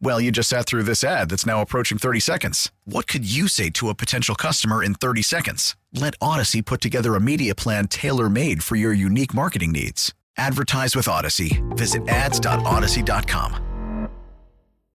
Well, you just sat through this ad that's now approaching 30 seconds. What could you say to a potential customer in 30 seconds? Let Audacy put together a media plan tailor made for your unique marketing needs. Advertise with Audacy. Visit ads.audacy.com.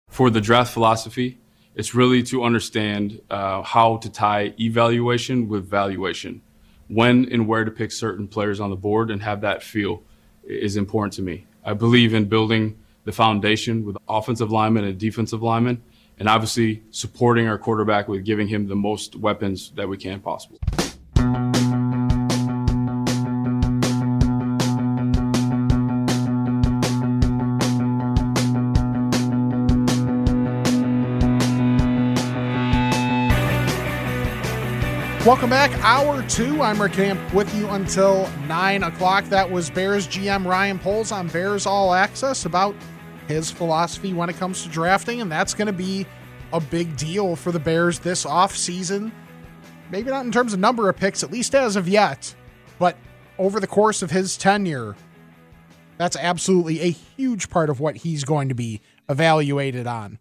For the draft philosophy, it's really to understand uh, how to tie evaluation with valuation. When and where to pick certain players on the board and have that feel is important to me. I believe in building the foundation with offensive linemen and defensive linemen, and obviously supporting our quarterback with giving him the most weapons that we can possible. Welcome back. Hour two. I'm Rick Camp with you until 9 o'clock. That was Bears GM Ryan Poles on Bears All Access about his philosophy when it comes to drafting, and that's going to be a big deal for the Bears this offseason. Maybe not in terms of number of picks, at least as of yet, but over the course of his tenure, that's absolutely a huge part of what he's going to be evaluated on.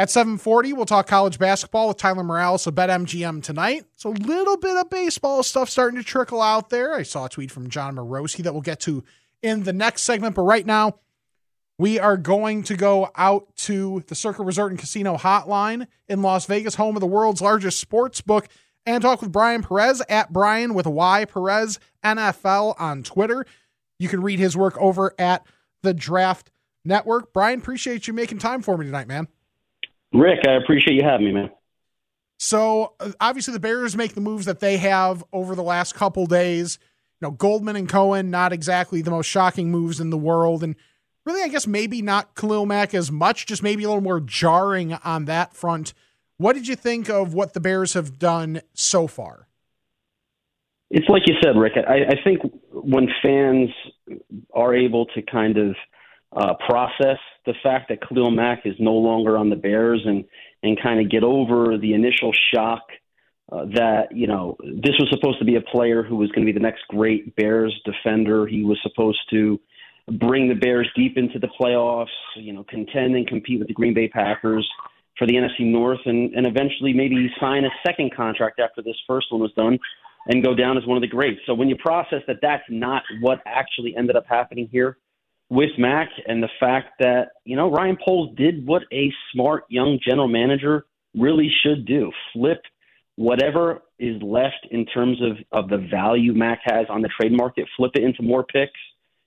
At 7:40, we'll talk college basketball with Tyler Morales of BetMGM tonight. So a little bit of baseball stuff starting to trickle out there. I saw a tweet from Jon Morosi that we'll get to in the next segment, but right now we are going to go out to the Circa Resort and Casino hotline in Las Vegas, home of the world's largest sports book, and talk with Bryan Perez at Bryan with Y Perez NFL on Twitter. You can read his work over at the Draft Network. Bryan, appreciate you making time for me tonight, man. Rick, I appreciate you having me, man. So uh, obviously the Bears make the moves that they have over the last couple days. You know, Goldman and Cohen, not exactly the most shocking moves in the world. And really, I guess maybe not Khalil Mack as much, just maybe a little more jarring on that front. What did you think of what the Bears have done so far? It's like you said, Rick. I, I think when fans are able to kind of uh, process the fact that Khalil Mack is no longer on the Bears and and kind of get over the initial shock uh, that you know this was supposed to be a player who was going to be the next great Bears defender. He was supposed to bring the Bears deep into the playoffs, you know, contend and compete with the Green Bay Packers for the NFC North, and and eventually maybe sign a second contract after this first one was done. And go down as one of the greats. So when you process that that's not what actually ended up happening here, with Mack and the fact that, you know, Ryan Poles did what a smart young general manager really should do flip whatever is left in terms of, of the value Mack has on the trade market, flip it into more picks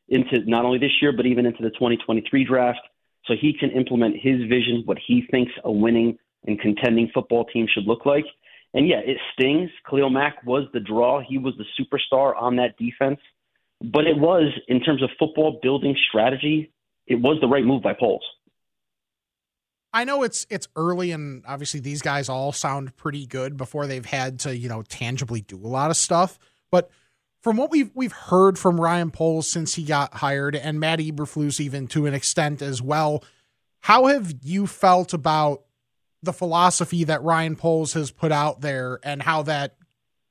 into not only this year, but even into the 2023 draft so he can implement his vision, what he thinks a winning and contending football team should look like. And yeah, it stings. Khalil Mack was the draw. He was the superstar on that defense. But it was, in terms of football building strategy, it was the right move by Poles. I know it's it's early and obviously these guys all sound pretty good before they've had to, you know, tangibly do a lot of stuff. But from what we've we've heard from Ryan Poles since he got hired and Matt Eberflus even to an extent as well, how have you felt about the philosophy that Ryan Poles has put out there and how that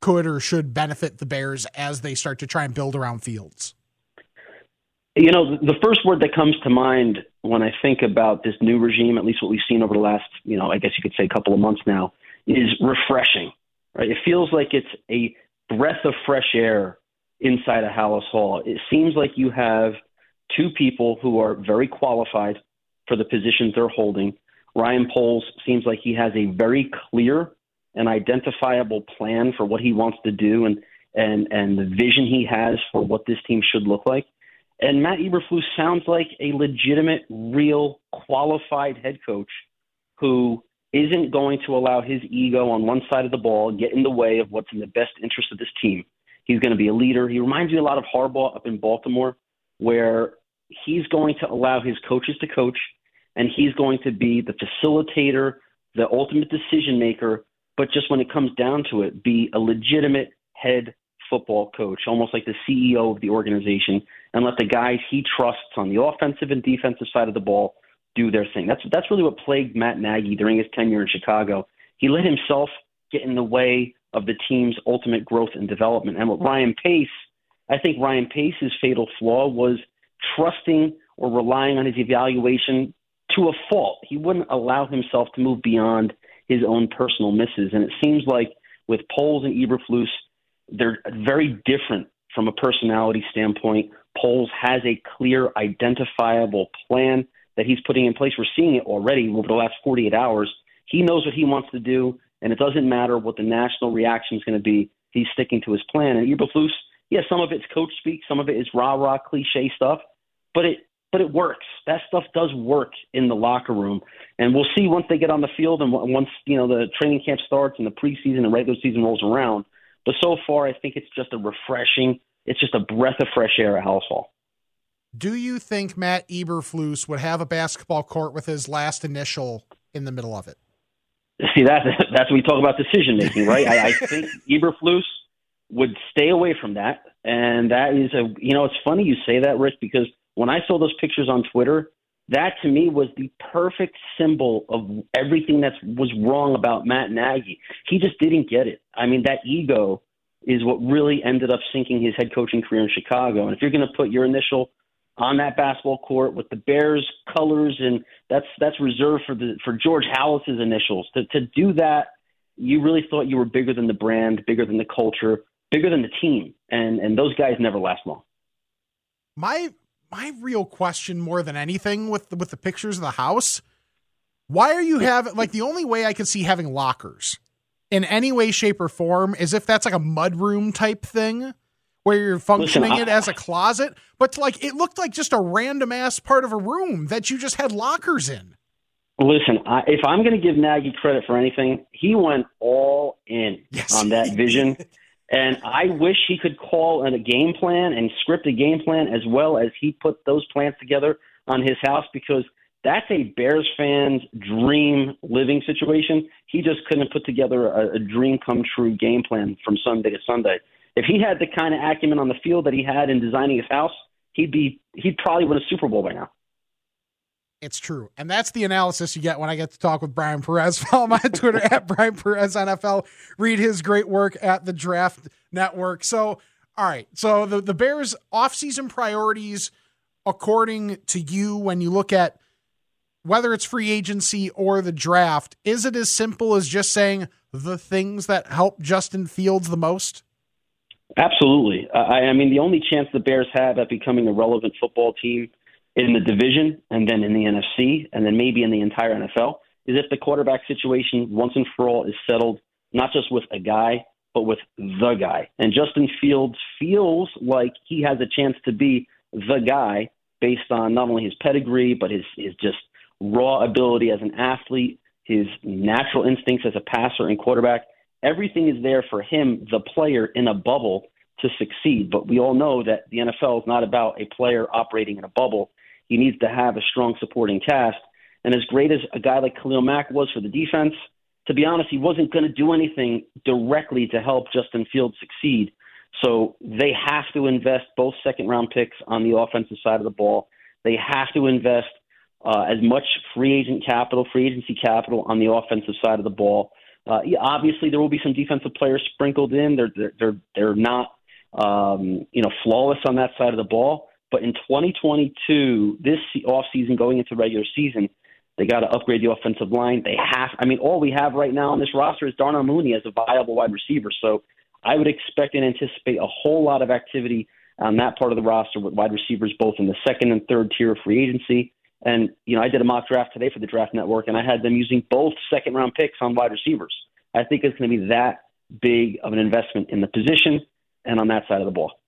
could or should benefit the Bears as they start to try and build around Fields? You know, the first word that comes to mind when I think about this new regime, at least what we've seen over the last, you know, I guess you could say a couple of months now, is refreshing. Right? It feels like it's a breath of fresh air inside a Halas Hall. It seems like you have two people who are very qualified for the positions they're holding. Ryan Poles seems like he has a very clear an identifiable plan for what he wants to do. And and and the vision he has for what this team should look like. And Matt Eberflus sounds like a legitimate, real, qualified head coach who isn't going to allow his ego on one side of the ball get in the way of what's in the best interest of this team. He's going to be a leader. He reminds me a lot of Harbaugh up in Baltimore, where he's going to allow his coaches to coach, and he's going to be the facilitator, the ultimate decision maker. But just when it comes down to it, be a legitimate head football coach, almost like the CEO of the organization, and let the guys he trusts on the offensive and defensive side of the ball do their thing. That's that's really what plagued Matt Nagy during his tenure in Chicago. He let himself get in the way of the team's ultimate growth and development. And with Ryan Pace, I think Ryan Pace's fatal flaw was trusting or relying on his evaluation to a fault. He wouldn't allow himself to move beyond his own personal misses. And it seems like with Poles and Eberflus, they're very different from a personality standpoint. Poles has a clear, identifiable plan that he's putting in place. We're seeing it already over the last 48 hours. He knows what he wants to do, and it doesn't matter what the national reaction is going to be. He's sticking to his plan. And Eberflus, yeah, some of it's coach speak, some of it is rah rah cliche stuff, but it but it works. That stuff does work in the locker room, and we'll see once they get on the field and once you know the training camp starts and the preseason and regular season rolls around. But so far, I think it's just a refreshing. It's just a breath of fresh air at Halas Hall. Do you think Matt Eberflus would have a basketball court with his last initial in the middle of it? See that that's when we talk about decision making, right? I, I think Eberflus would stay away from that, and that is a you know it's funny you say that, Rick, because when I saw those pictures on Twitter, that to me was the perfect symbol of everything that was wrong about Matt Nagy. He just didn't get it. I mean, that ego is what really ended up sinking his head coaching career in Chicago. And if you're going to put your initial on that basketball court with the Bears colors, and that's that's reserved for the for George Halas's initials. To to do that, you really thought you were bigger than the brand, bigger than the culture, bigger than the team, and and those guys never last long. My my real question, more than anything, with the, with the pictures of the house, why are you having like the only way I can see having lockers in any way, shape, or form is if that's like a mudroom type thing where you're functioning Listen, I, it as a closet, but like it looked like just a random ass part of a room that you just had lockers in. Listen, I, if I'm going to give Nagy credit for anything, he went all in yes. on that vision. and I wish he could call a game plan and script a game plan as well as he put those plans together on his house because that's a Bears fan's dream living situation. He just couldn't put together a, a dream come true game plan from Sunday to Sunday if he had the kind of acumen on the field that he had in designing his house, he'd be he'd probably win a Super Bowl by now. It's true. And that's the analysis you get when I get to talk with Bryan Perez. Follow my Twitter at Bryan Perez NFL. Read his great work at the Draft Network. So, all right. So the, the Bears offseason priorities, according to you, when you look at whether it's free agency or the draft, is it as simple as just saying the things that help Justin Fields the most? Absolutely. I, I mean, the only chance the Bears have at becoming a relevant football team in the division and then in the NFC and then maybe in the entire NFL is if the quarterback situation once and for all is settled, not just with a guy, but with the guy. And Justin Fields feels like he has a chance to be the guy based on not only his pedigree, but his, his just raw ability as an athlete, his natural instincts as a passer and quarterback everything is there for him, the player in a bubble, to succeed. But we all know that the NFL is not about a player operating in a bubble. He needs to have a strong supporting cast. And as great as a guy like Khalil Mack was for the defense, to be honest, he wasn't going to do anything directly to help Justin Fields succeed. So they have to invest both second round picks on the offensive side of the ball. They have to invest uh, as much free agent capital, free agency capital on the offensive side of the ball. Uh, obviously, there will be some defensive players sprinkled in. They're they're they're, they're not um, you know flawless on that side of the ball. But in 2022, this offseason going into regular season, they got to upgrade the offensive line. They have. I mean, all we have right now on this roster is Darnell Mooney as a viable wide receiver. So I would expect and anticipate a whole lot of activity on that part of the roster with wide receivers both in the second and third tier of free agency. And, you know, I did a mock draft today for the Draft Network, and I had them using both second round picks on wide receivers. I think it's going to be that big of an investment in the position. and on that side of the ball.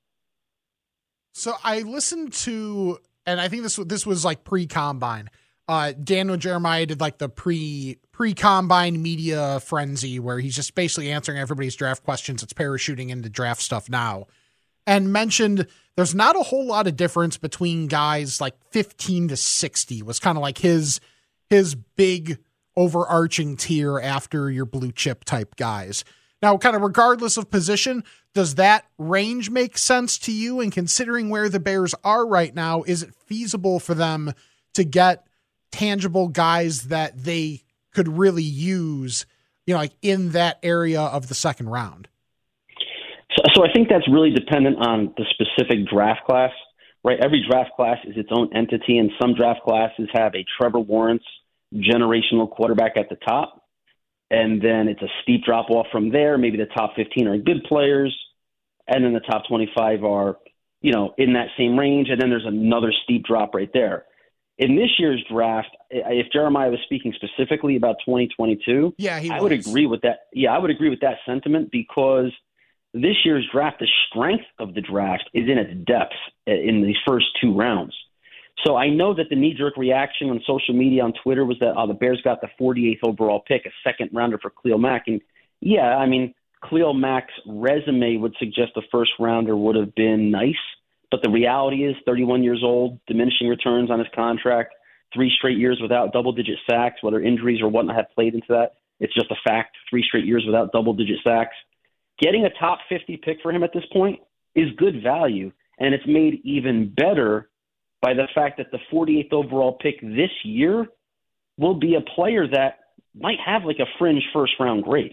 So I listened to, and I think this this was like pre combine. Uh, Daniel Jeremiah did like the pre pre combine media frenzy where he's just basically answering everybody's draft questions. It's parachuting into draft stuff now, and mentioned there's not a whole lot of difference between guys like 15 to 60 was kind of like his his big overarching tier after your blue chip type guys. Now, kind of regardless of position, does that range make sense to you? And considering where the Bears are right now, is it feasible for them to get tangible guys that they could really use, you know, like in that area of the second round? So, so I think that's really dependent on the specific draft class, right? Every draft class is its own entity, and some draft classes have a Trevor Lawrence generational quarterback at the top and then it's a steep drop off from there. Maybe the top 15 are good players, and then the top 25 are, you know, in that same range, and then there's another steep drop right there. In this year's draft, if Jeremiah was speaking specifically about 2022, yeah, I would agree with that. Yeah, I would agree with that sentiment because this year's draft, the strength of the draft is in its depth in these first two rounds. So I know that the knee jerk reaction on social media on Twitter was that oh, the Bears got the 48th overall pick, a second rounder for Khalil Mack. And yeah, I mean, Khalil Mack's resume would suggest the first rounder would have been nice. But the reality is 31 years old, diminishing returns on his contract, three straight years without double digit sacks, whether injuries or whatnot have played into that. It's just a fact. Three straight years without double digit sacks. Getting a top 50 pick for him at this point is good value. And it's made even better by the fact that the 48th overall pick this year will be a player that might have like a fringe first round grade.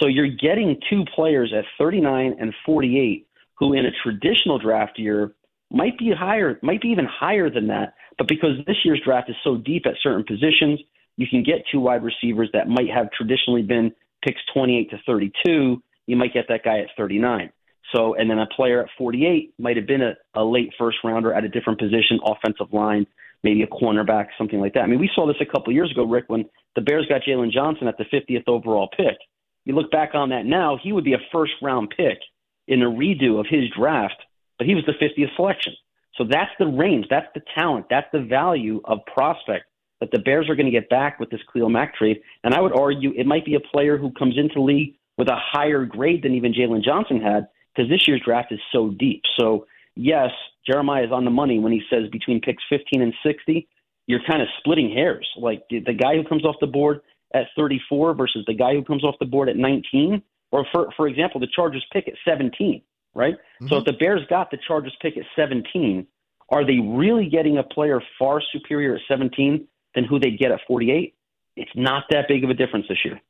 So you're getting two players at 39 and 48 who in a traditional draft year might be higher, might be even higher than that. But because this year's draft is so deep at certain positions, you can get two wide receivers that might have traditionally been picks 28 to 32. You might get that guy at 39. So, and then a player at 48 might have been a, a late first rounder at a different position, offensive line, maybe a cornerback, something like that. I mean, we saw this a couple of years ago, Rick, when the Bears got Jaylon Johnson at the 50th overall pick. You look back on that now, he would be a first round pick in a redo of his draft, but he was the 50th selection. So that's the range, that's the talent, that's the value of prospect that the Bears are going to get back with this Khalil Mack trade. And I would argue it might be a player who comes into league with a higher grade than even Jaylon Johnson had because this year's draft is so deep. So, yes, Jeremiah is on the money when he says between picks 15 and 60, you're kind of splitting hairs. Like the, the guy who comes off the board at 34 versus the guy who comes off the board at 19, or for, for example, the Chargers pick at 17, right? Mm-hmm. So if the Bears got the Chargers pick at 17, are they really getting a player far superior at 17 than who they get at 48? It's not that big of a difference this year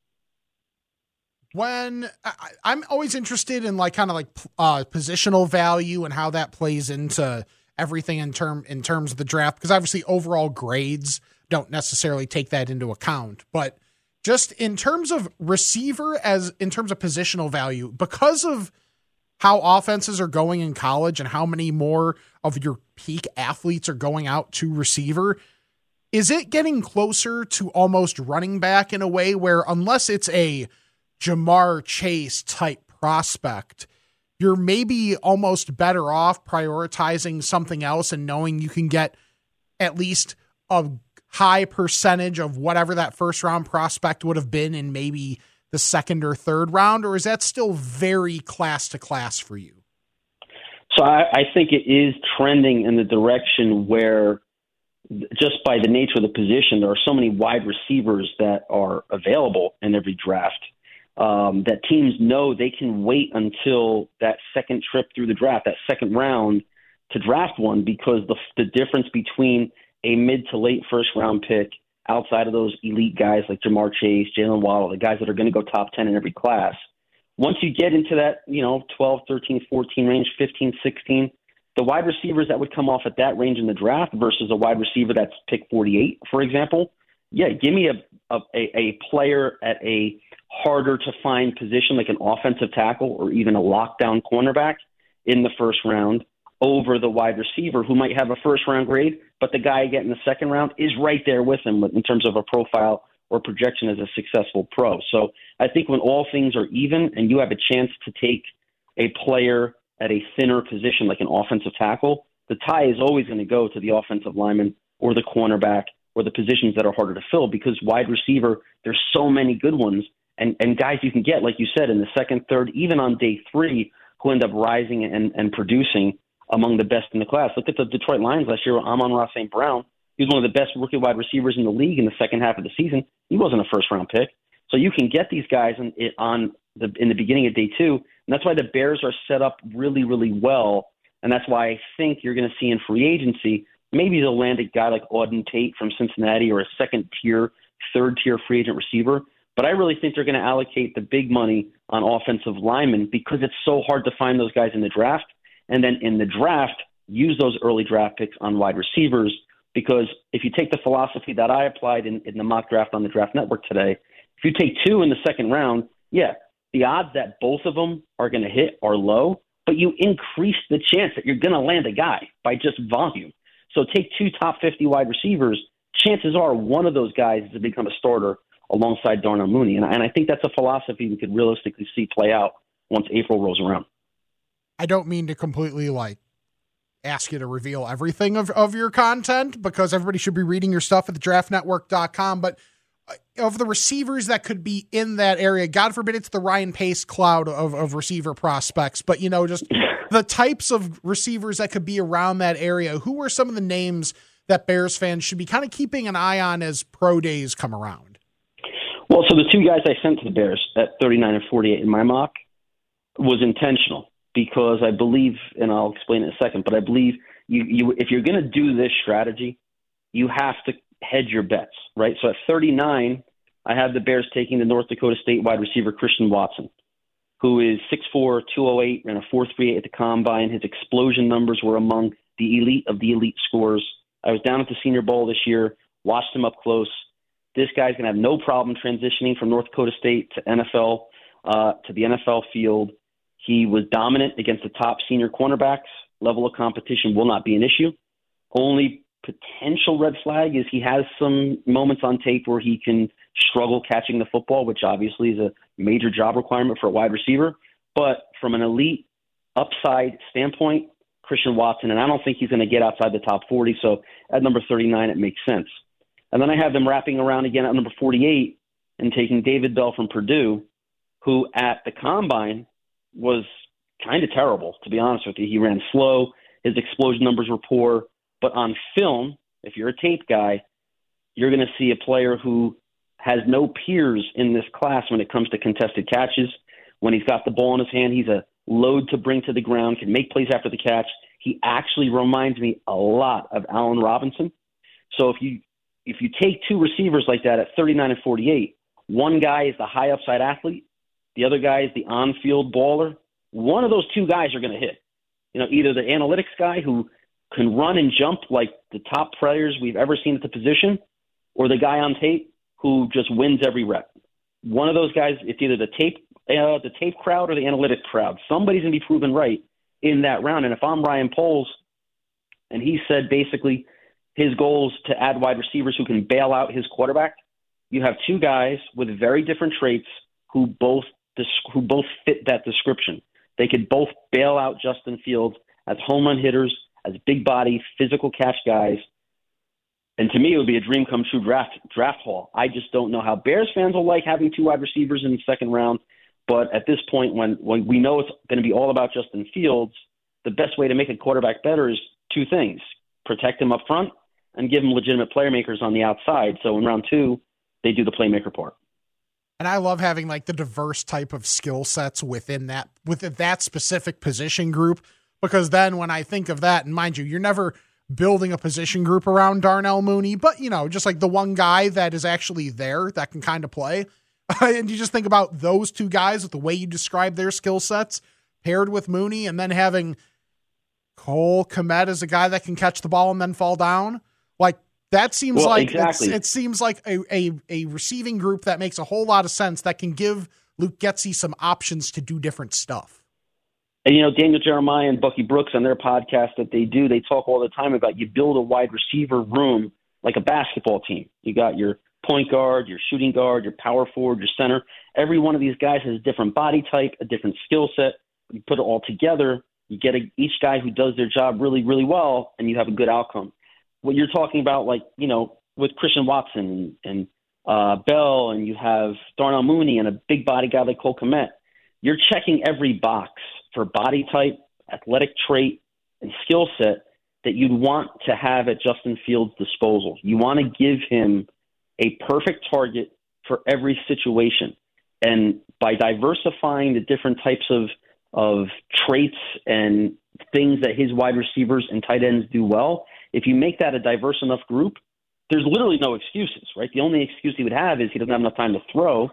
when I, am always interested in like kind of like uh, positional value and how that plays into everything in term in terms of the draft because obviously overall grades don't necessarily take that into account. But just in terms of receiver as in terms of positional value because of how offenses are going in college and how many more of your peak athletes are going out to receiver is it getting closer to almost running back in a way where unless it's a Ja'Marr Chase type prospect, you're maybe almost better off prioritizing something else and knowing you can get at least a high percentage of whatever that first round prospect would have been in maybe the second or third round, or is that still very class to class for you? So I, I think it is trending in the direction where just by the nature of the position, there are so many wide receivers that are available in every draft um, that teams know they can wait until that second trip through the draft, that second round, to draft one because the the difference between a mid to late first round pick outside of those elite guys like Ja'Marr Chase, Jaylen Waddle, the guys that are going to go top 10 in every class. Once you get into that, you know, 12, 13, 14 range, 15, 16, the wide receivers that would come off at that range in the draft versus a wide receiver that's pick 48, for example, yeah, give me a, a, a player at a harder to find position like an offensive tackle or even a lockdown cornerback in the first round over the wide receiver who might have a first round grade, but the guy getting the second round is right there with him in terms of a profile or projection as a successful pro. So I think when all things are even and you have a chance to take a player at a thinner position like an offensive tackle, the tie is always going to go to the offensive lineman or the cornerback or the positions that are harder to fill because wide receiver, there's so many good ones and, and guys you can get, like you said, in the second, third, even on day three, who end up rising and, and producing among the best in the class. Look at the Detroit Lions last year. Amon-Ra St. Brown. He was one of the best rookie wide receivers in the league in the second half of the season. He wasn't a first round pick. So you can get these guys in, on the, in the beginning of day two. And that's why the Bears are set up really, really well. And that's why I think you're going to see in free agency, maybe they'll land a guy like Auden Tate from Cincinnati or a second tier, third tier free agent receiver. But I really think they're going to allocate the big money on offensive linemen because it's so hard to find those guys in the draft. And then in the draft, use those early draft picks on wide receivers because if you take the philosophy that I applied in, in the mock draft on the Draft Network today, if you take two in the second round, yeah, the odds that both of them are going to hit are low, but you increase the chance that you're going to land a guy by just volume. So take two top 50 wide receivers. Chances are one of those guys is to become a starter alongside Darnell Mooney. And, and I think that's a philosophy we could realistically see play out once April rolls around. I don't mean to completely like ask you to reveal everything of, of your content because everybody should be reading your stuff at the draftnetwork.com. But Uh, of the receivers that could be in that area, God forbid it's the Ryan Pace cloud of, of receiver prospects, but you know, just the types of receivers that could be around that area. Who are some of the names that Bears fans should be kind of keeping an eye on as pro days come around? Well, so the two guys I sent to the Bears at 39 and 48 in my mock was intentional because I believe, and I'll explain in a second, but I believe you, you if you're going to do this strategy, you have to hedge your bets, right? So at 39, I have the Bears taking the North Dakota State wide receiver Christian Watson, who is 6'4", 208, ran a 4.38 at the combine. His explosion numbers were among the elite of the elite scores. I was down at the Senior Bowl this year, watched him up close. This guy's going to have no problem transitioning from North Dakota State to NFL uh, to the NFL field. He was dominant against the top senior cornerbacks. Level of competition will not be an issue. Only potential red flag is he has some moments on tape where he can struggle catching the football, which obviously is a major job requirement for a wide receiver. But from an elite upside standpoint, Christian Watson, and I don't think he's going to get outside the top 40. So at number 39, it makes sense. And then I have them wrapping around again at number 48 and taking David Bell from Purdue, who at the combine was kind of terrible, to be honest with you. He ran slow, his explosion numbers were poor. But on film, if you're a tape guy, you're going to see a player who has no peers in this class when it comes to contested catches. When he's got the ball in his hand, he's a load to bring to the ground, can make plays after the catch. He actually reminds me a lot of Allen Robinson. So if you if you take two receivers like that at 39 and 48, one guy is the high upside athlete, the other guy is the on field baller. One of those two guys are going to hit. You know, either the analytics guy who can run and jump like the top players we've ever seen at the position, or the guy on tape who just wins every rep. One of those guys, it's either the tape, uh, the tape crowd or the analytic crowd. Somebody's going to be proven right in that round. And if I'm Ryan Poles, and he said basically his goal is to add wide receivers who can bail out his quarterback, you have two guys with very different traits who both who both fit that description. They could both bail out Justin Fields as home run hitters, as big body, physical cash guys. And to me, it would be a dream come true draft draft haul. I just don't know how Bears fans will like having two wide receivers in the second round. But at this point, when when we know it's going to be all about Justin Fields, the best way to make a quarterback better is two things: protect him up front and give him legitimate playmakers on the outside. So in round two, they do the playmaker part. And I love having like the diverse type of skill sets within that within that specific position group because then when I think of that, and mind you, you're never building a position group around Darnell Mooney, but you know, just like the one guy that is actually there that can kind of play. and you just think about those two guys with the way you describe their skill sets paired with Mooney, and then having Cole Kmet as a guy that can catch the ball and then fall down. Like that seems well, like exactly. it seems like a, a, a receiving group that makes a whole lot of sense that can give Luke Getsy some options to do different stuff. And you know, Daniel Jeremiah and Bucky Brooks on their podcast that they do, they talk all the time about you build a wide receiver room like a basketball team. You got your point guard, your shooting guard, your power forward, your center. Every one of these guys has a different body type, a different skill set. you put it all together, you get a, each guy who does their job really, really well, and you have a good outcome. What you're talking about, like you know, with Christian Watson and uh, Bell, and you have Darnell Mooney and a big body guy like Cole Kmet, you're checking every box for body type, athletic trait, and skill set that you'd want to have at Justin Fields' disposal. You want to give him a perfect target for every situation. And by diversifying the different types of of traits and things that his wide receivers and tight ends do well, if you make that a diverse enough group, there's literally no excuses, right? The only excuse he would have is he doesn't have enough time to throw.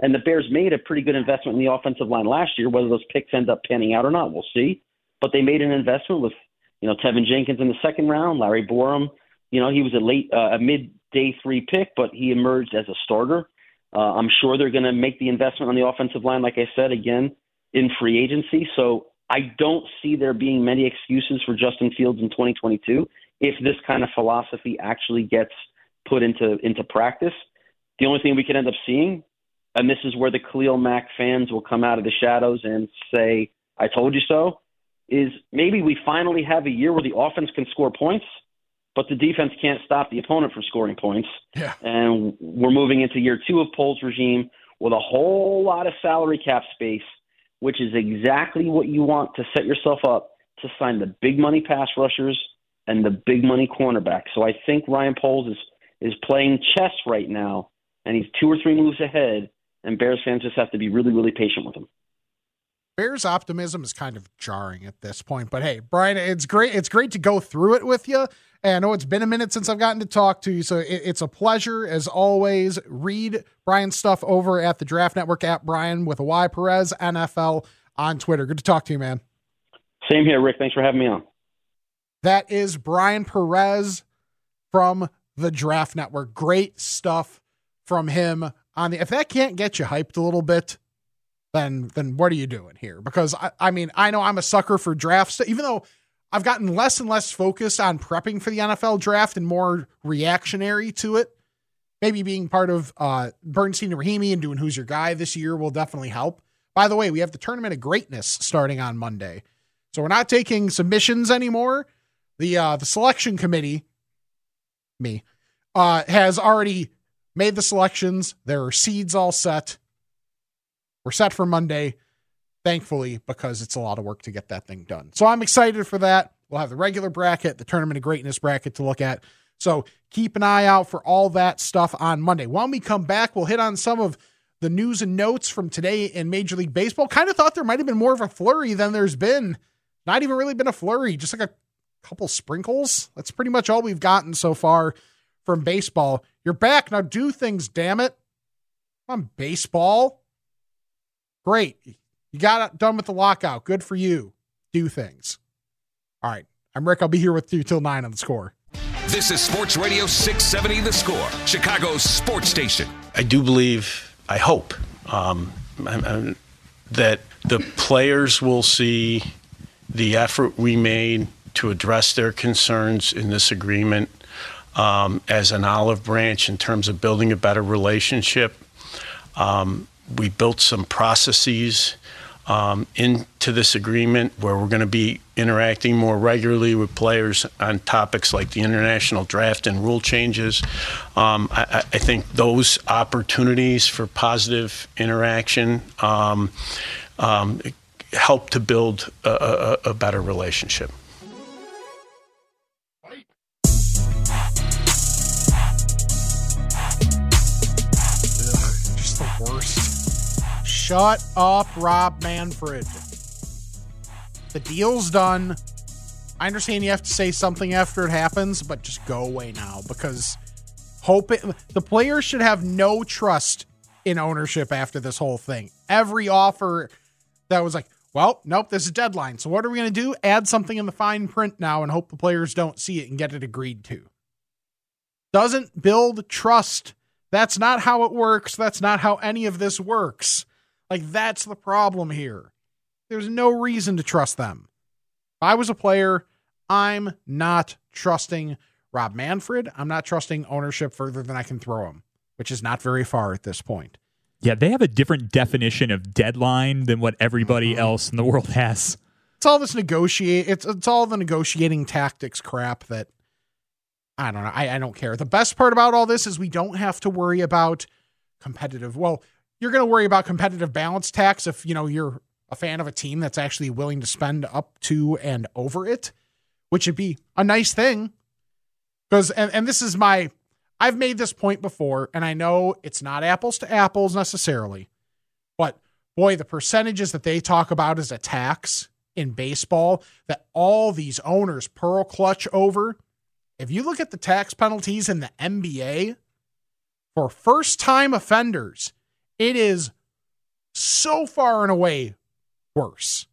And the Bears made a pretty good investment in the offensive line last year. Whether those picks end up panning out or not, we'll see. But they made an investment with, you know, Teven Jenkins in the second round, Larry Borom. You know, he was a late, uh, a mid day three pick, but he emerged as a starter. Uh, I'm sure they're going to make the investment on the offensive line, like I said, again in free agency. So I don't see there being many excuses for Justin Fields in 2022 if this kind of philosophy actually gets put into into practice. The only thing we could end up seeing, and this is where the Khalil Mack fans will come out of the shadows and say, "I told you so," is maybe we finally have a year where the offense can score points but the defense can't stop the opponent from scoring points. Yeah. And we're moving into year two of Poles' regime with a whole lot of salary cap space, which is exactly what you want to set yourself up to sign the big money pass rushers and the big money cornerback. So I think Ryan Poles is is playing chess right now, and he's two or three moves ahead. And Bears fans just have to be really, really patient with him. Bears optimism is kind of jarring at this point, but hey, Bryan, it's great. It's great to go through it with you. And I know it's been a minute since I've gotten to talk to you, so it, it's a pleasure as always. Read Bryan's stuff over at the Draft Network at Bryan with a Y Perez NFL on Twitter. Good to talk to you, man. Same here, Rick. Thanks for having me on. That is Bryan Perez from the Draft Network. Great stuff from him on the. If that can't get you hyped a little bit, then then what are you doing here? Because I, I mean, I know I'm a sucker for drafts, even though I've gotten less and less focused on prepping for the NFL draft and more reactionary to it. Maybe being part of uh, Bernstein and Rahimi and doing Who's Your Guy this year will definitely help. By the way, we have the Tournament of Greatness starting on Monday. So we're not taking submissions anymore. The uh, the selection committee, me, uh, has already made the selections. There are seeds all set. We're set for Monday thankfully, because it's a lot of work to get that thing done. So I'm excited for that. We'll have the regular bracket, the tournament of greatness bracket to look at. So keep an eye out for all that stuff on Monday. When we come back, we'll hit on some of the news and notes from today in Major League Baseball. Kind of thought there might have been more of a flurry than there's been. Not even really been a flurry, just like a couple sprinkles. That's pretty much all we've gotten so far from baseball. You're back. Now do things, damn it. Come on, baseball. Great. You got done with the lockout. Good for you. Do things. All right. I'm Rick. I'll be here with you till nine on the score. This is Sports Radio 670 The Score, Chicago's sports station. I do believe, I hope, um, I'm, I'm, that the players will see the effort we made to address their concerns in this agreement um, as an olive branch in terms of building a better relationship. Um, we built some processes um, into this agreement where we're going to be interacting more regularly with players on topics like the international draft and rule changes. Um, I, I, think those opportunities for positive interaction um, um help to build a, a, a better relationship. Shut up, Rob Manfred. The deal's done. I understand you have to say something after it happens, but just go away now because hope it, the players should have no trust in ownership after this whole thing. Every offer that was like, well, nope, this is deadline. So what are we going to do? Add something in the fine print now and hope the players don't see it and get it agreed to. Doesn't build trust. That's not how it works. That's not how any of this works. Like, that's the problem here. There's no reason to trust them. If I was a player, I'm not trusting Rob Manfred. I'm not trusting ownership further than I can throw him, which is not very far at this point. Yeah, they have a different definition of deadline than what everybody Mm-hmm. else in the world has. It's all this negotiate. It's it's all the negotiating tactics crap that I don't know. I, I don't care. The best part about all this is we don't have to worry about competitive. Well, you're going to worry about competitive balance tax if you know you're a fan of a team that's actually willing to spend up to and over it, which would be a nice thing. Because and, and this is my I've made this point before, and I know it's not apples to apples necessarily, but boy, the percentages that they talk about as a tax in baseball that all these owners pearl clutch over. If you look at the tax penalties in the NBA for first time offenders, it is so far and away worse.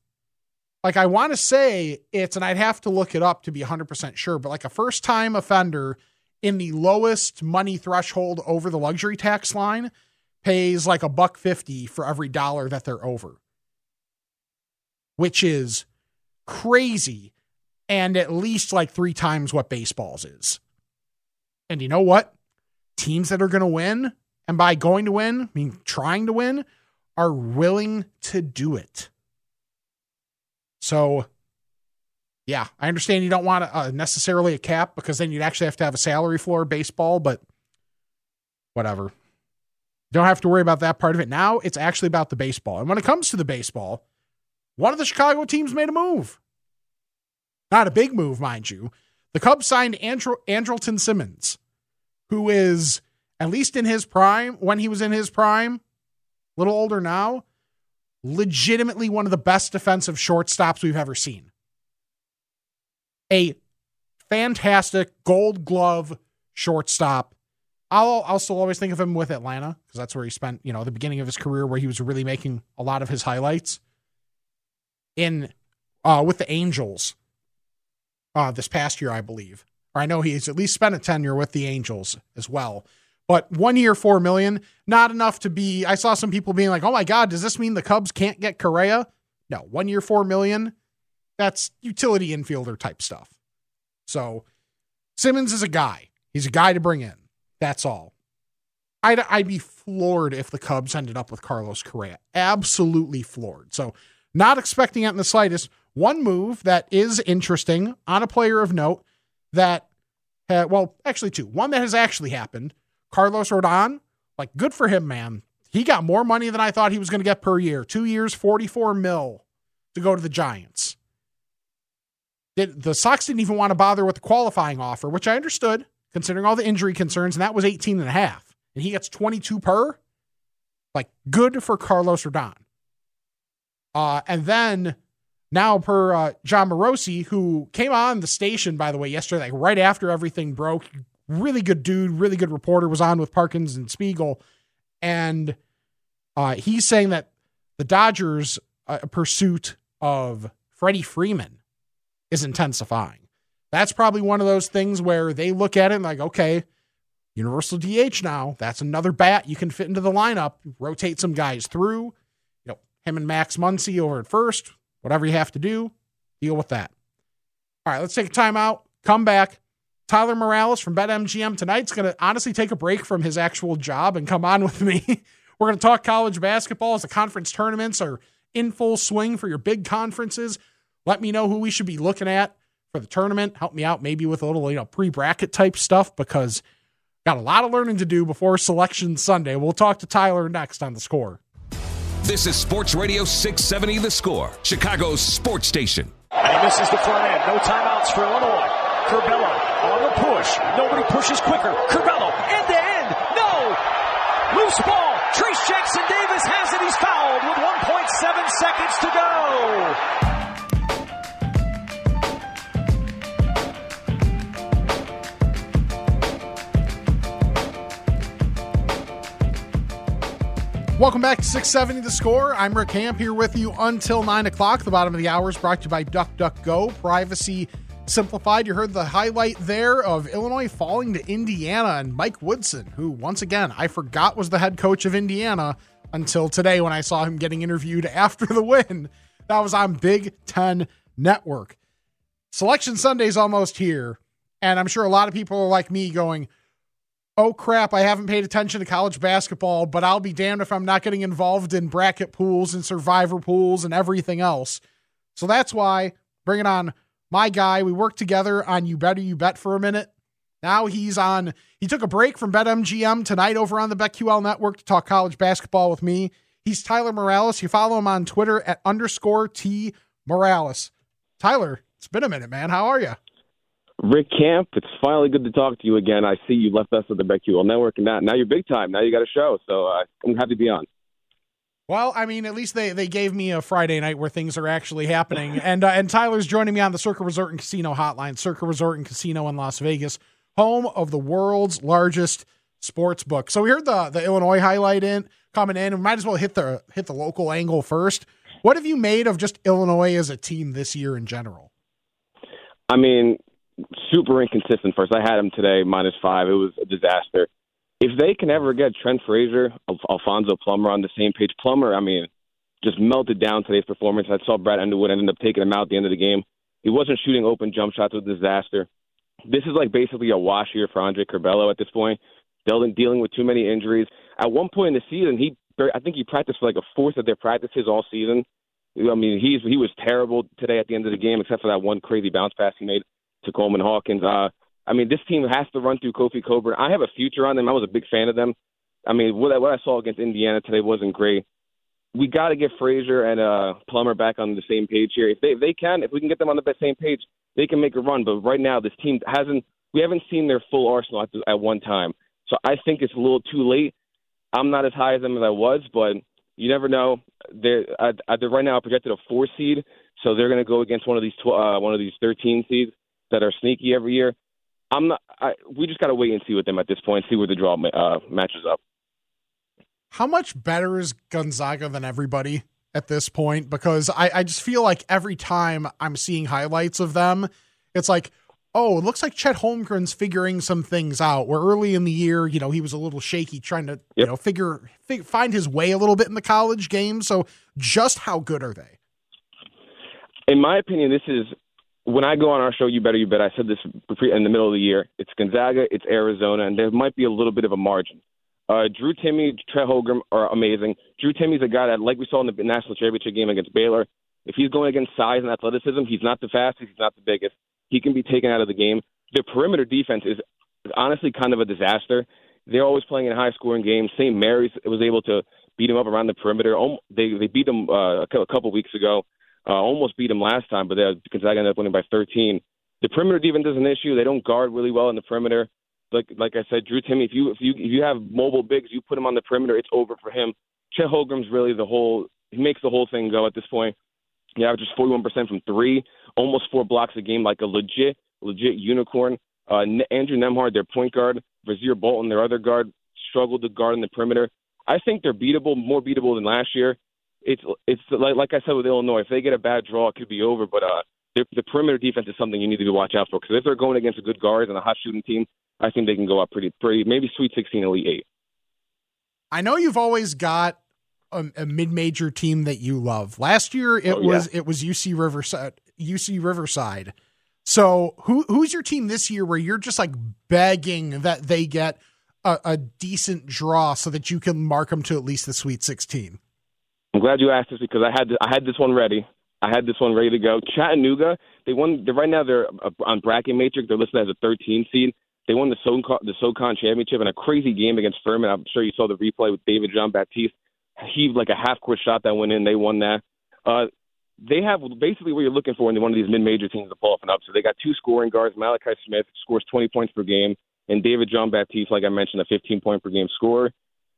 Like, I want to say it's, and I'd have to look it up to be 100% sure, but like a first time offender in the lowest money threshold over the luxury tax line pays like a buck 50 for every dollar that they're over, which is crazy and at least like three times what baseball's is. And you know what? Teams that are going to win, and by going to win, I mean trying to win, are willing to do it. So, yeah, I understand you don't want a, necessarily a cap because then you'd actually have to have a salary floor baseball, but whatever. Don't have to worry about that part of it. Now it's actually about the baseball. And when it comes to the baseball, one of the Chicago teams made a move. Not a big move, mind you. The Cubs signed Andrew, Andrelton Simmons, who is, at least in his prime, when he was in his prime, a little older now, legitimately one of the best defensive shortstops we've ever seen. A fantastic gold glove shortstop. I'll still always think of him with Atlanta because that's where he spent, you know, the beginning of his career where he was really making a lot of his highlights. In uh with the Angels uh this past year, I believe. Or I know he's at least spent a tenure with the Angels as well. But one year, four million, not enough to be. I saw some people being like, "Oh my God, does this mean the Cubs can't get Correa?" No, one year, four million. That's utility infielder type stuff. So Simmons is a guy. He's a guy to bring in. That's all. I'd I'd be floored if the Cubs ended up with Carlos Correa. Absolutely floored. So not expecting it in the slightest. One move that is interesting on a player of note that, uh, well, actually two. One that has actually happened. Carlos Rodon, like good for him, man. He got more money than I thought he was going to get per year. Two years, 44 mil to go to the Giants. The Sox didn't even want to bother with the qualifying offer, which I understood considering all the injury concerns, and that was 18 and a half. And he gets 22 per. Like good for Carlos Rodon. Uh, and then now per uh, Jon Morosi, who came on the station, by the way, yesterday, like right after everything broke. Really good dude, really good reporter, was on with Parkins and Spiegel. And uh, he's saying that the Dodgers' uh, pursuit of Freddie Freeman is intensifying. That's probably one of those things where they look at it and like, okay, universal DH now. That's another bat you can fit into the lineup. Rotate some guys through. You know, him and Max Muncy over at first. Whatever you have to do, deal with that. All right, let's take a timeout. Come back. Tyler Morales from BetMGM tonight's going to honestly take a break from his actual job and come on with me. We're going to talk college basketball as the conference tournaments are in full swing for your big conferences. Let me know who we should be looking at for the tournament. Help me out maybe with a little, you know, pre-bracket type stuff because got a lot of learning to do before selection Sunday. We'll talk to Tyler next on the score. This is Sports Radio 670 The Score, Chicago's sports station. And he misses the front end. No timeouts for Illinois. Curbelo on the push. Nobody pushes quicker. Curbelo end to end. No. Loose ball. Trayce Jackson Davis has it. He's fouled with 1.7 seconds to go. Welcome back to 670 The Score. I'm Rick Camp here with you until 9 o'clock. The bottom of the hour is brought to you by DuckDuckGo, privacy simplified. You heard the highlight there of Illinois falling to Indiana and Mike Woodson, who, once again, I forgot was the head coach of Indiana until today when I saw him getting interviewed after the win. That was on Big Ten Network. Selection Sunday's almost here, and I'm sure a lot of people are like me going, oh crap, I haven't paid attention to college basketball, but I'll be damned if I'm not getting involved in bracket pools and survivor pools and everything else. So that's why bringing on my guy. We worked together on You Better You Bet for a minute. Now he's on, he took a break from BetMGM tonight over on the BetQL network to talk college basketball with me. He's Tyler Morales. You follow him on Twitter at underscore T Morales. Tyler, it's been a minute, man. How are you? Rick Camp, it's finally good to talk to you again. I see you left us at the BetQL network and now, now you're big time. Now you got a show. So uh, I'm happy to be on. Well, I mean, at least they, they gave me a Friday night where things are actually happening. and uh, and Tyler's joining me on the Circa Resort and Casino hotline. Circa Resort and Casino in Las Vegas, home of the world's largest sports book. So we heard the the Illinois highlight in coming in. We might as well hit the hit the local angle first. What have you made of just Illinois as a team this year in general? I mean, super inconsistent. First, I had them today minus five. It was a disaster if they can ever get Trent Frazier, of Alfonso Plummer on the same page, Plummer, I mean, just melted down today's performance. I saw Brad Underwood ended up taking him out at the end of the game. He wasn't shooting open jump shots. A disaster. This is like basically a wash year for Andre Curbelo at this point. Dealing dealing with too many injuries. At one point in the season, he I think he practiced for like a fourth of their practices all season. I mean, he's he was terrible today at the end of the game, except for that one crazy bounce pass he made to Coleman Hawkins. Uh, I mean, this team has to run through Kofi Cockburn. I have a future on them. I was a big fan of them. I mean, what I, what I saw against Indiana today wasn't great. We got to get Frazier and uh, Plummer back on the same page here. If they if they can, if we can get them on the same page, they can make a run. But right now, this team hasn't. We haven't seen their full arsenal at, at one time. So I think it's a little too late. I'm not as high as them as I was, but you never know. They're, uh, they're right now projected a four seed, so they're going to go against one of these tw- uh, one of these 13 seeds that are sneaky every year. I'm not. I, we just got to wait and see with them at this point, see where the draw uh, matches up. How much better is Gonzaga than everybody at this point? Because I, I just feel like every time I'm seeing highlights of them, it's like, oh, it looks like Chet Holmgren's figuring some things out. Where early in the year, you know, he was a little shaky trying to, yep. you know, figure, figure find his way a little bit in the college game. So, just how good are they? In my opinion, this is when I go on our show, you better you bet. I said this in the middle of the year. It's Gonzaga, it's Arizona, and there might be a little bit of a margin. Uh, Drew Timme, Chet Holmgren are amazing. Drew Timme's a guy that, like we saw in the national championship game against Baylor, if he's going against size and athleticism, he's not the fastest, he's not the biggest. He can be taken out of the game. The perimeter defense is honestly kind of a disaster. They're always playing in high scoring games. St. Mary's was able to beat them up around the perimeter. They they beat them uh, a couple weeks ago. Uh, almost beat them last time, but Gonzaga ended up winning by 13. The perimeter defense is an issue. They don't guard really well in the perimeter. Like like I said, Drew Timme, if you if you if you have mobile bigs, you put him on the perimeter, it's over for him. Chet Holmgren's really the whole. He makes the whole thing go at this point. He averages 41% from three, almost four blocks a game, like a legit legit unicorn. Uh, Andrew Nembhard, their point guard, Rasir Bolton, their other guard, struggled to guard in the perimeter. I think they're beatable, more beatable than last year it's it's like like I said with Illinois, if they get a bad draw, it could be over. But uh, the, the perimeter defense is something you need to be watch out for because if they're going against a good guard and a hot shooting team, I think they can go up pretty pretty maybe Sweet 16, Elite Eight. I know you've always got a, a mid-major team that you love. Last year it oh, yeah. was it was UC Riverside. UC Riverside. So who who's your team this year where you're just like begging that they get a, a decent draw so that you can mark them to at least the Sweet 16? I'm glad you asked this because I had I had this one ready. I had this one ready to go. Chattanooga, they won. They're, right now they're uh, on bracket matrix. They're listed as a 13 seed. They won the SoCon, the SoCon championship in a crazy game against Furman. I'm sure you saw the replay with David Jean-Baptiste. He like a half court shot that went in. They won that. Uh, they have basically what you're looking for in one of these mid-major teams to pull off and up. So they got two scoring guards. Malachi Smith scores 20 points per game, and David Jean-Baptiste, like I mentioned, a 15 point per game scorer.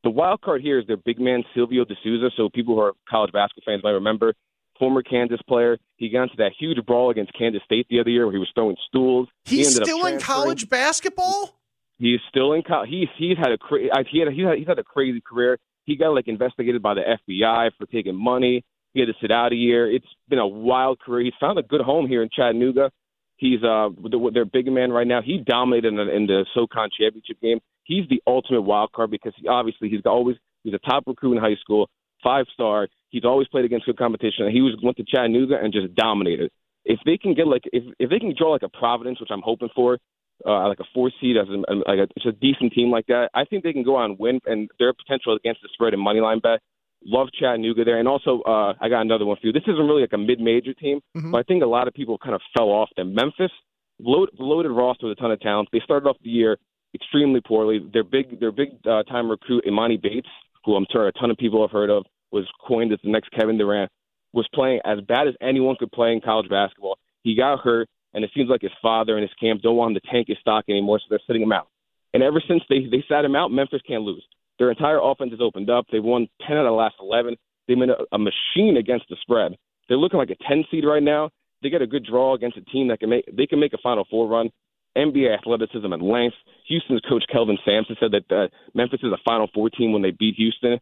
The wild card here is their big man Silvio De Sousa. So people who are college basketball fans might remember, former Kansas player. He got into that huge brawl against Kansas State the other year where he was throwing stools. He's he still in college basketball. He's still in college. He's he's had a cra- he had, he's had he's had a crazy career. He got like investigated by the FBI for taking money. He had to sit out a year. It's been a wild career. He's found a good home here in Chattanooga. He's uh their big man right now. He dominated in the, in the SoCon championship game he's the ultimate wild card because he, obviously he's always he's a top recruit in high school, five star. He's always played against good competition. He was went to Chattanooga and just dominated. If they can get like if if they can draw like a Providence, which I'm hoping for, uh, like a four seed, as a, like a, it's a decent team like that. I think they can go on and win, and their potential against the spread and money line bet. Love Chattanooga there, and also uh, I got another one for you. This isn't really like a mid-major team, Mhm. but I think a lot of people kind of fell off them. Memphis, load, loaded roster with a ton of talent. They started off the year extremely poorly. Their big, their big uh, time recruit Emoni Bates, who I'm sure a ton of people have heard of, was coined as the next Kevin Durant. Was playing as bad as anyone could play in college basketball. He got hurt, and it seems like his father and his camp don't want him to tank his stock anymore, so they're sitting him out. And ever since they they sat him out, Memphis can't lose. Their entire offense has opened up. They've won 10 out of the last 11. They've been a, a machine against the spread. They're looking like a 10 seed right now. They get a good draw against a team that can make they can make a Final Four run. NBA athleticism and length. Houston's coach Kelvin Sampson said that uh, Memphis is a Final Four team when they beat Houston.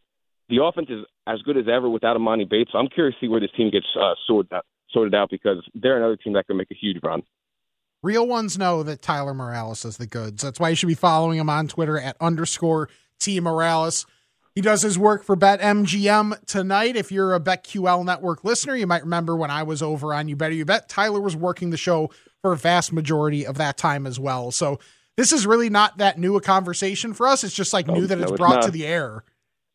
The offense is as good as ever without Emoni Bates. So I'm curious to see where this team gets uh, sorted out, sorted out because they're another team that can make a huge run. Real ones know that Tyler Morales is the goods. That's why you should be following him on Twitter at underscore T Morales. He does his work for BetMGM tonight. If you're a BetQL network listener, you might remember when I was over on You Better You Bet, Tyler was working the show for a vast majority of that time as well. So this is really not that new a conversation for us. It's just like new that no, it's it's brought to the air.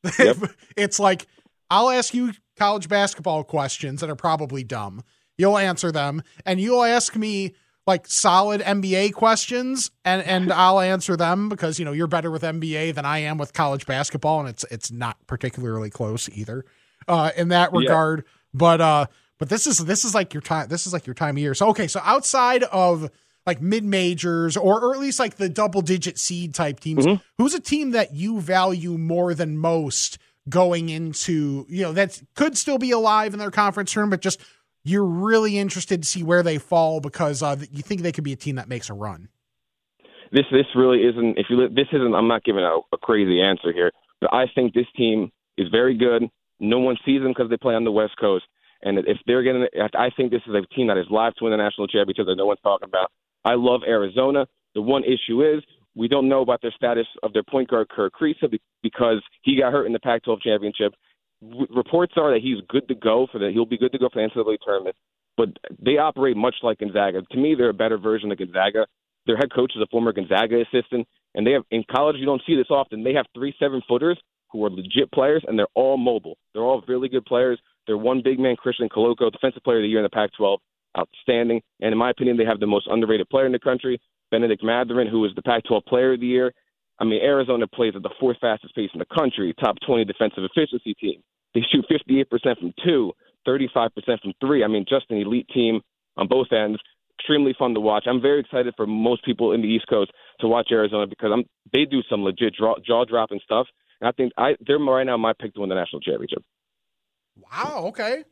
Yep. it's like I'll ask you college basketball questions that are probably dumb. You'll answer them, and you'll ask me like solid NBA questions, and and I'll answer them because you know you're better with NBA than I am with college basketball, and it's it's not particularly close either uh, in that Yeah. regard. But uh, but this is this is like your time. This is like your time of year. So okay, so outside of like mid majors or, or at least like the double digit seed type teams, Mm-hmm. who's a team that you value more than most going into you know that could still be alive in their conference tournament, but just you're really interested to see where they fall because uh, you think they could be a team that makes a run. this this really isn't if you this isn't I'm not giving a, a crazy answer here, but I think this team is very good. No one sees them because they play on the West Coast, and if they're getting, I think this is a team that is live to win the national championship that no one's talking about. I love Arizona. The one issue is we don't know about their status of their point guard Kerr Kriisa because he got hurt in the Pac-12 championship. Reports are that he's good to go for the he'll be good to go for the NCAA tournament, but they operate much like Gonzaga. To me, they're a better version of Gonzaga their head coach is a former Gonzaga assistant, and they have in college you don't see this often. They have three seven footers who are legit players, and they're all mobile. They're all really good players. They're one big man, Christian Koloko, defensive player of the year in the Pac-12, outstanding. And in my opinion, they have the most underrated player in the country, Benedict Mathurin, who is the Pac-12 player of the year. I mean, Arizona plays at the fourth fastest pace in the country, top 20 defensive efficiency team. They shoot 58% from two, 35% from three. I mean, just an elite team on both ends extremely fun to watch. I'm very excited for most people in the East Coast to watch Arizona because I'm they do some legit jaw dropping stuff. And I think I they're right now my pick to win the national championship. Wow. Okay.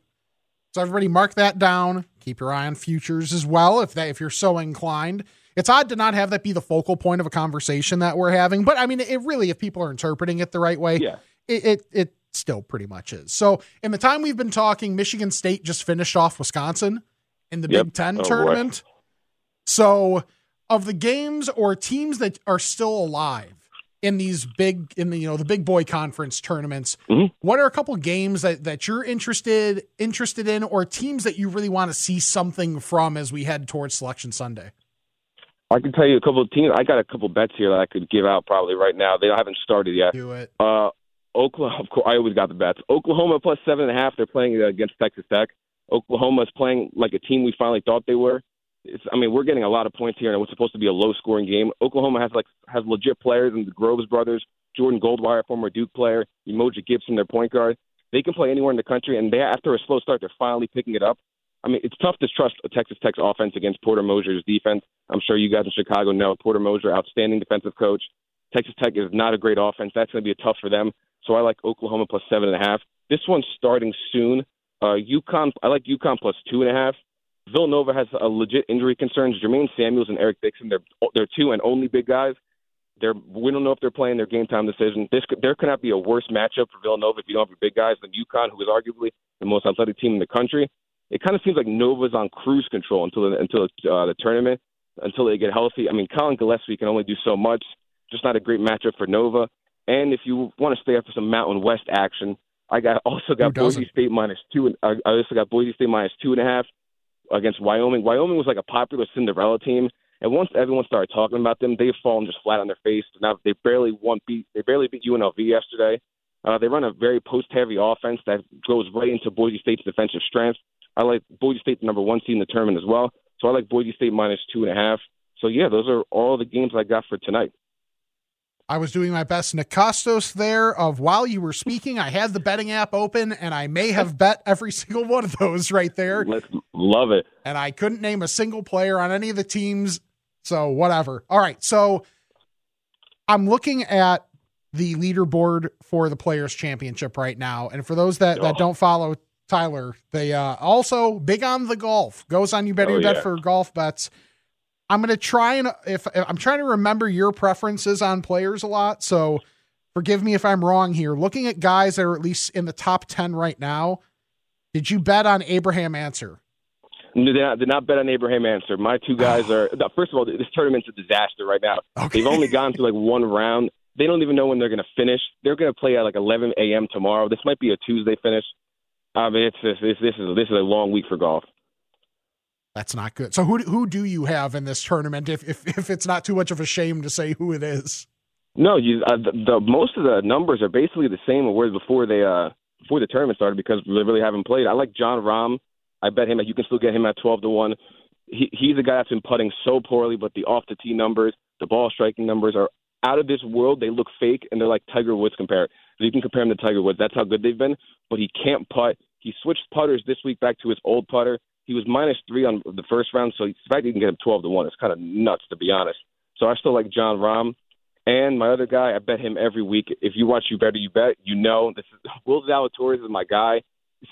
So everybody mark that down. Keep your eye on futures as well if that if you're so inclined. It's odd to not have that be the focal point of a conversation that we're having, but I mean, it really, if people are interpreting it the right way, Yeah. it, it it still pretty much is. So in the time we've been talking, Michigan State just finished off Wisconsin in the Yep. Big Ten Oh, boy. tournament. So of the games or teams that are still alive in these big in the you know the big boy conference tournaments, Mhm. what are a couple games that that you're interested interested in or teams that you really want to see something from as we head towards selection Sunday? I can tell you a couple of teams. I got a couple bets here that I could give out probably right now. They haven't started yet. Do it. Uh, Oklahoma, of course, I always got the bets. Oklahoma plus seven and a half. They're playing against Texas Tech. Oklahoma is playing like a team we finally thought they were. It's, I mean, we're getting a lot of points here, and it was supposed to be a low-scoring game. Oklahoma has like has legit players, and the Groves brothers, Jordan Goldwire, former Duke player, Umoja Gibson, their point guard. They can play anywhere in the country, and they after a slow start, they're finally picking it up. I mean, it's tough to trust a Texas Tech's offense against Porter Moser's defense. I'm sure you guys in Chicago know Porter Moser, outstanding defensive coach. Texas Tech is not a great offense. That's going to be tough for them. So I like Oklahoma plus seven and a half. This one's starting soon. Uh, UConn, I like UConn plus two and a half. Villanova has a legit injury concerns. Jermaine Samuels and Eric Dixon, they're they're two and only big guys. They're we don't know if they're playing their game time decision. This could, there could not be a worse matchup for Villanova if you don't have your big guys than UConn, who is arguably the most athletic team in the country. It kind of seems like Nova's on cruise control until the, until uh, the tournament, until they get healthy. I mean, Collin Gillespie can only do so much. Just not a great matchup for Nova. And if you want to stay up for some Mountain West action, I got also got Boise State minus two. And, I I also got Boise State minus two and a half against Wyoming. Wyoming was like a popular Cinderella team, And once everyone started talking about them, they've fallen just flat on their face. Now they barely won beat they barely beat UNLV yesterday. Uh, they run a very post-heavy offense that goes right into Boise State's defensive strength. I like Boise State, the number one seed in the tournament as well. So I like Boise State minus two and a half. So yeah, those are all the games I got for tonight. I was doing my best Nick Kostos there of while you were speaking, I had the betting app open and I may have bet every single one of those right there. Let's love it. And I couldn't name a single player on any of the teams. So whatever. All right. So I'm looking at the leaderboard for the players championship right now. And for those that, that don't follow Tyler, they uh, also big on the golf goes on you bet oh, your yeah. bet for golf bets. I'm going to try and if, if I'm trying to remember your preferences on players a lot. So forgive me if I'm wrong here. Looking at guys that are at least in the top 10 right now, did you bet on Abraham Ancer? Did not, did not bet on Abraham Ancer. My two guys ah. are, first of all, this tournament's a disaster right now. Okay. They've only gone through like one round. They don't even know when they're going to finish. They're going to play at like 11 a.m. tomorrow. This might be a Tuesday finish. Ah, I mean, it's this, this, this is this is a long week for golf. That's not good. So who who do you have in this tournament? If if if it's not too much of a shame to say who it is. No, you uh, the, the most of the numbers are basically the same as before they uh before the tournament started because they really haven't played. I like Jon Rahm. I bet him. You can still get him at twelve to one. He, he's a guy that's been putting so poorly, but the off the tee numbers, the ball striking numbers are out of this world. They look fake, and they're like Tiger Woods compared. So you can compare him to Tiger Woods. That's how good they've been. But he can't putt. He switched putters this week back to his old putter. He was minus three on the first round, so the fact you can get him twelve to one is kind of nuts to be honest. So I still like Jon Rahm. And my other guy, I bet him every week. If you watch You Better You Bet, you know this is Will Zalatoris is my guy.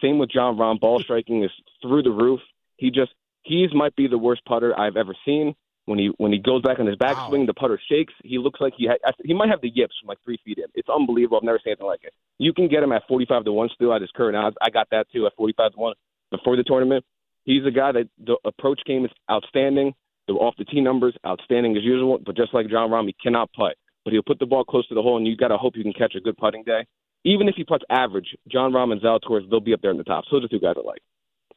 Same with Jon Rahm. Ball striking is through the roof. He just he's might be the worst putter I've ever seen. When he when he goes back on his backswing, wow. the putter shakes. He looks like he ha- he might have the yips from like three feet in. It's unbelievable. I've never seen anything like it. You can get him at forty five to one still at his current odds. I got that too at forty five to one before the tournament. He's a guy that the approach game is outstanding. The off the tee numbers outstanding as usual. But just like Jon Rahm, he cannot putt. But he'll put the ball close to the hole, and you got to hope you can catch a good putting day. Even if he puts average, Jon Rahm and Zalatoris, they'll be up there in the top. So those are two guys I like.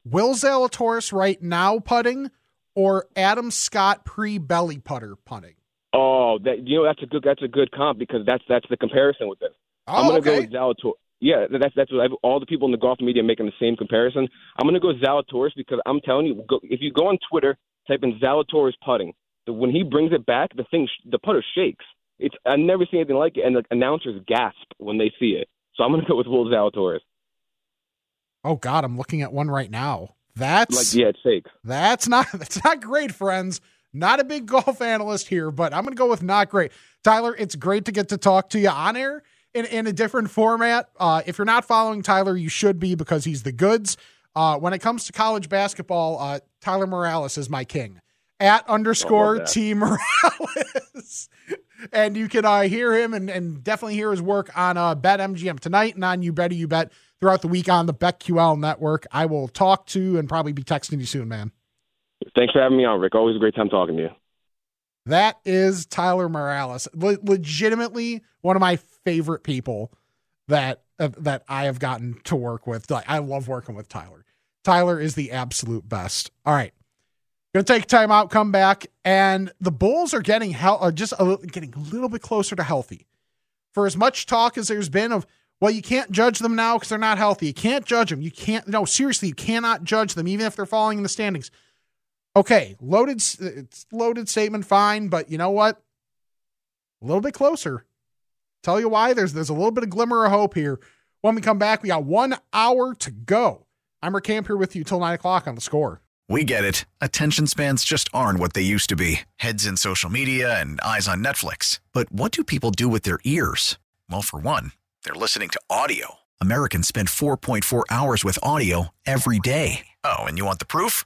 Will Zalatoris right now putting or Adam Scott pre belly putter putting? Oh, that you know that's a good that's a good comp because that's that's the comparison with this. Oh, I'm gonna okay. go with Zalatoris. Yeah, that's that's what I've, all the people in the golf media making the same comparison. I'm gonna go Zalatoris because I'm telling you, go, if you go on Twitter, type in Zalatoris putting, the, when he brings it back, the thing the putter shakes. It's I've never seen anything like it, and the announcers gasp when they see it. So I'm gonna go with Will Zalatoris. Oh God, I'm looking at one right now. That's like yeah, it shakes. That's not that's not great, friends. Not a big golf analyst here, but I'm gonna go with not great. Tyler, it's great to get to talk to you on air in, in a different format. Uh, if you're not following Tyler, you should be because he's the goods. Uh, when it comes to college basketball, uh, Tyler Morales is my king at underscore T Morales. and you can uh, hear him and, and definitely hear his work on uh, Bet MGM tonight and on You Better You Bet throughout the week on the BetQL network. I will talk to and probably be texting you soon, man. Thanks for having me on, Rick. Always a great time talking to you. That is Tyler Morales. Le- legitimately one of my favorite people that uh, that I have gotten to work with. Like I love working with Tyler. Tyler is the absolute best. All right. Gonna take time out, come back, and the Bulls are getting hel- are just a getting a little bit closer to healthy. For as much talk as there's been of, well, you can't judge them now because they're not healthy. You can't judge them. You can't. No, seriously, you cannot judge them even if they're falling in the standings. Okay, loaded, uh, it's loaded statement, fine, but you know what? A little bit closer. Tell you why. There's there's a little bit of glimmer of hope here. When we come back, we got one hour to go. I'm Rick Camp here with you till nine o'clock on the score. We get it. Attention spans just aren't what they used to be. Heads in social media and eyes on Netflix. But what do people do with their ears? Well, for one, they're listening to audio. Americans spend 4.4 hours with audio every day. Oh, and you want the proof?